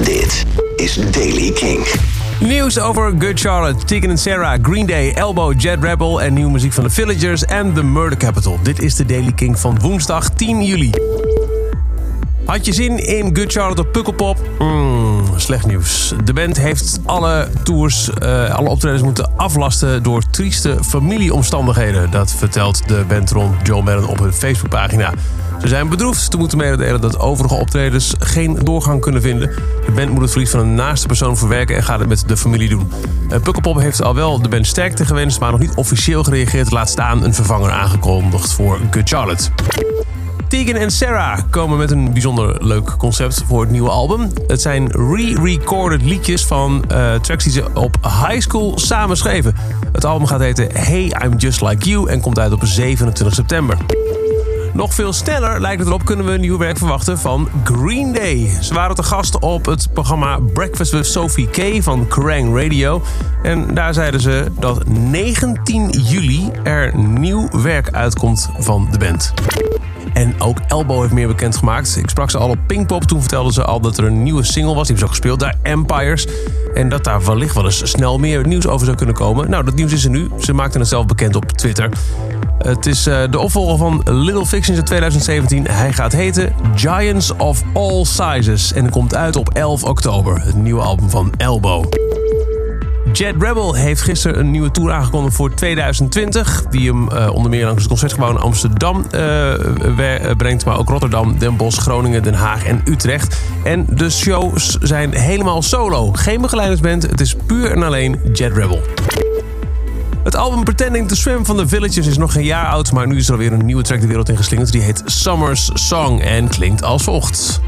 Dit is Daily King. Nieuws over Good Charlotte, Tegan and Sarah, Green Day, Elbow, Jet Rebel en nieuwe muziek van The Villagers en The Murder Capital. Dit is de Daily King van woensdag 10 juli. Had je zin in Good Charlotte op Pukkelpop? Mm, slecht nieuws. De band heeft alle tours, uh, alle optredens moeten aflasten door trieste familieomstandigheden. Dat vertelt de band rond Joe Madden op hun Facebookpagina. Ze zijn bedroefd te moeten mededelen dat overige optredens geen doorgang kunnen vinden. De band moet het verlies van een naaste persoon verwerken en gaat het met de familie doen. Uh, Pukkelpop heeft al wel de band sterkte gewenst, maar nog niet officieel gereageerd. Laat staan een vervanger aangekondigd voor Good Charlotte. Tegan en Sarah komen met een bijzonder leuk concept voor het nieuwe album. Het zijn re-recorded liedjes van uh, tracks die ze op high school samen schreven. Het album gaat heten Hey I'm Just Like You en komt uit op 27 september. Nog veel sneller lijkt het erop kunnen we nieuw werk verwachten van Green Day. Ze waren te gast op het programma Breakfast with Sophie K van Kerrang Radio. En daar zeiden ze dat 19 juli er nieuw werk uitkomt van de band. En ook Elbow heeft meer bekendgemaakt. Ik sprak ze al op Pinkpop. Toen vertelden ze al dat er een nieuwe single was. Die hebben ze gespeeld daar, Empires. En dat daar wellicht wel eens snel meer nieuws over zou kunnen komen. Nou, dat nieuws is er nu. Ze maakten het zelf bekend op Twitter. Het is uh, de opvolger van Little Fictions in 2017. Hij gaat heten Giants of All Sizes. En komt uit op 11 oktober. Het nieuwe album van Elbow. Jet Rebel heeft gisteren een nieuwe tour aangekondigd voor 2020. Die hem uh, onder meer langs het concertgebouw in Amsterdam uh, brengt. Maar ook Rotterdam, Den Bosch, Groningen, Den Haag en Utrecht. En de shows zijn helemaal solo. Geen begeleidingsband. Het is puur en alleen Jet Rebel. Het album Pretending to Swim van The Villagers is nog geen jaar oud. Maar nu is er alweer een nieuwe track de wereld ingeslingerd. Die heet Summer's Song en klinkt als volgt.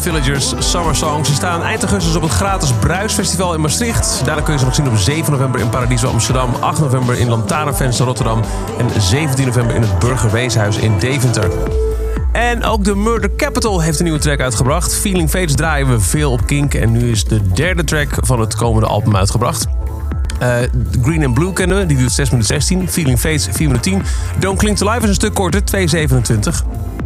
Villagers Summer Songs. Ze staan eind augustus op het gratis Bruisfestival in Maastricht. Daarna kun je ze nog zien op 7 november in Paradiso Amsterdam, 8 november in Lantaarnvenster Rotterdam en 17 november in het Burgerweeshuis in Deventer. En ook de Murder Capital heeft een nieuwe track uitgebracht. Feeling Fates draaien we veel op Kink en nu is de derde track van het komende album uitgebracht. Uh, Green and Blue kennen we, die duurt 6 minuten 16. Feeling Fates 4 minuten 10. Don't Cling to Life is een stuk korter, 2,27.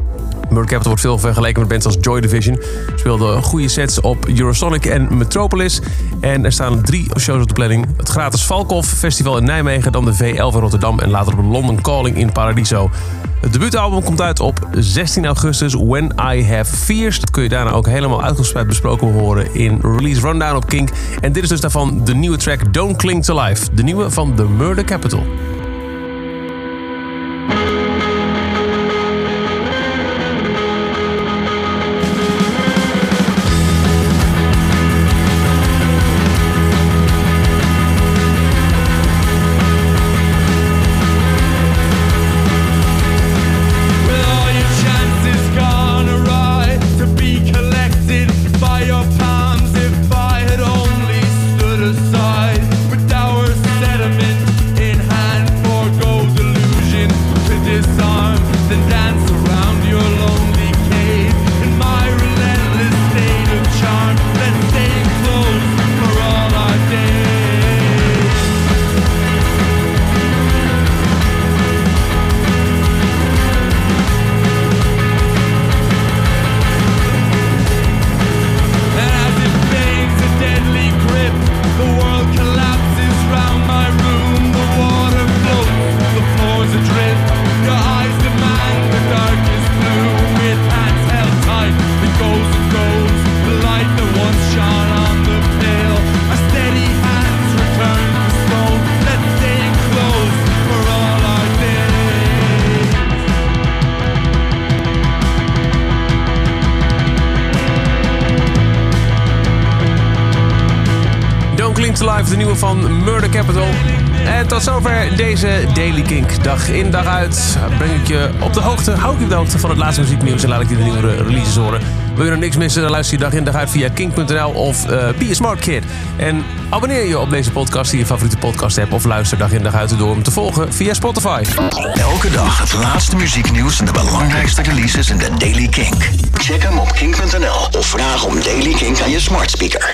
Murder Capital wordt veel vergeleken met bands als Joy Division. Speelde goede sets op Eurosonic en Metropolis. En er staan drie shows op de planning. Het gratis Valkhof Festival in Nijmegen, dan de V11 in Rotterdam... en later op London Calling in Paradiso. Het debuutalbum komt uit op 16 augustus, When I Have Fears. Dat kun je daarna ook helemaal uitgespreid besproken horen in Release Rundown op Kink. En dit is dus daarvan de nieuwe track Don't Cling to Life. De nieuwe van The Murder Capital. Coming to Life, de nieuwe van Murder Capital. En tot zover deze Daily Kink. Dag in, dag uit breng ik je op de hoogte, hou ik je op de hoogte van het laatste muzieknieuws en laat ik je de nieuwe releases horen. Wil je nog niks missen, dan luister je dag in, dag uit via kink.nl of uh, Be a Smart Kid. En abonneer je op deze podcast in je favoriete podcast app of luister dag in, dag uit door hem te volgen via Spotify. Elke dag het laatste muzieknieuws en de belangrijkste releases in de Daily Kink. Check hem op kink.nl of vraag om Daily Kink aan je smart speaker.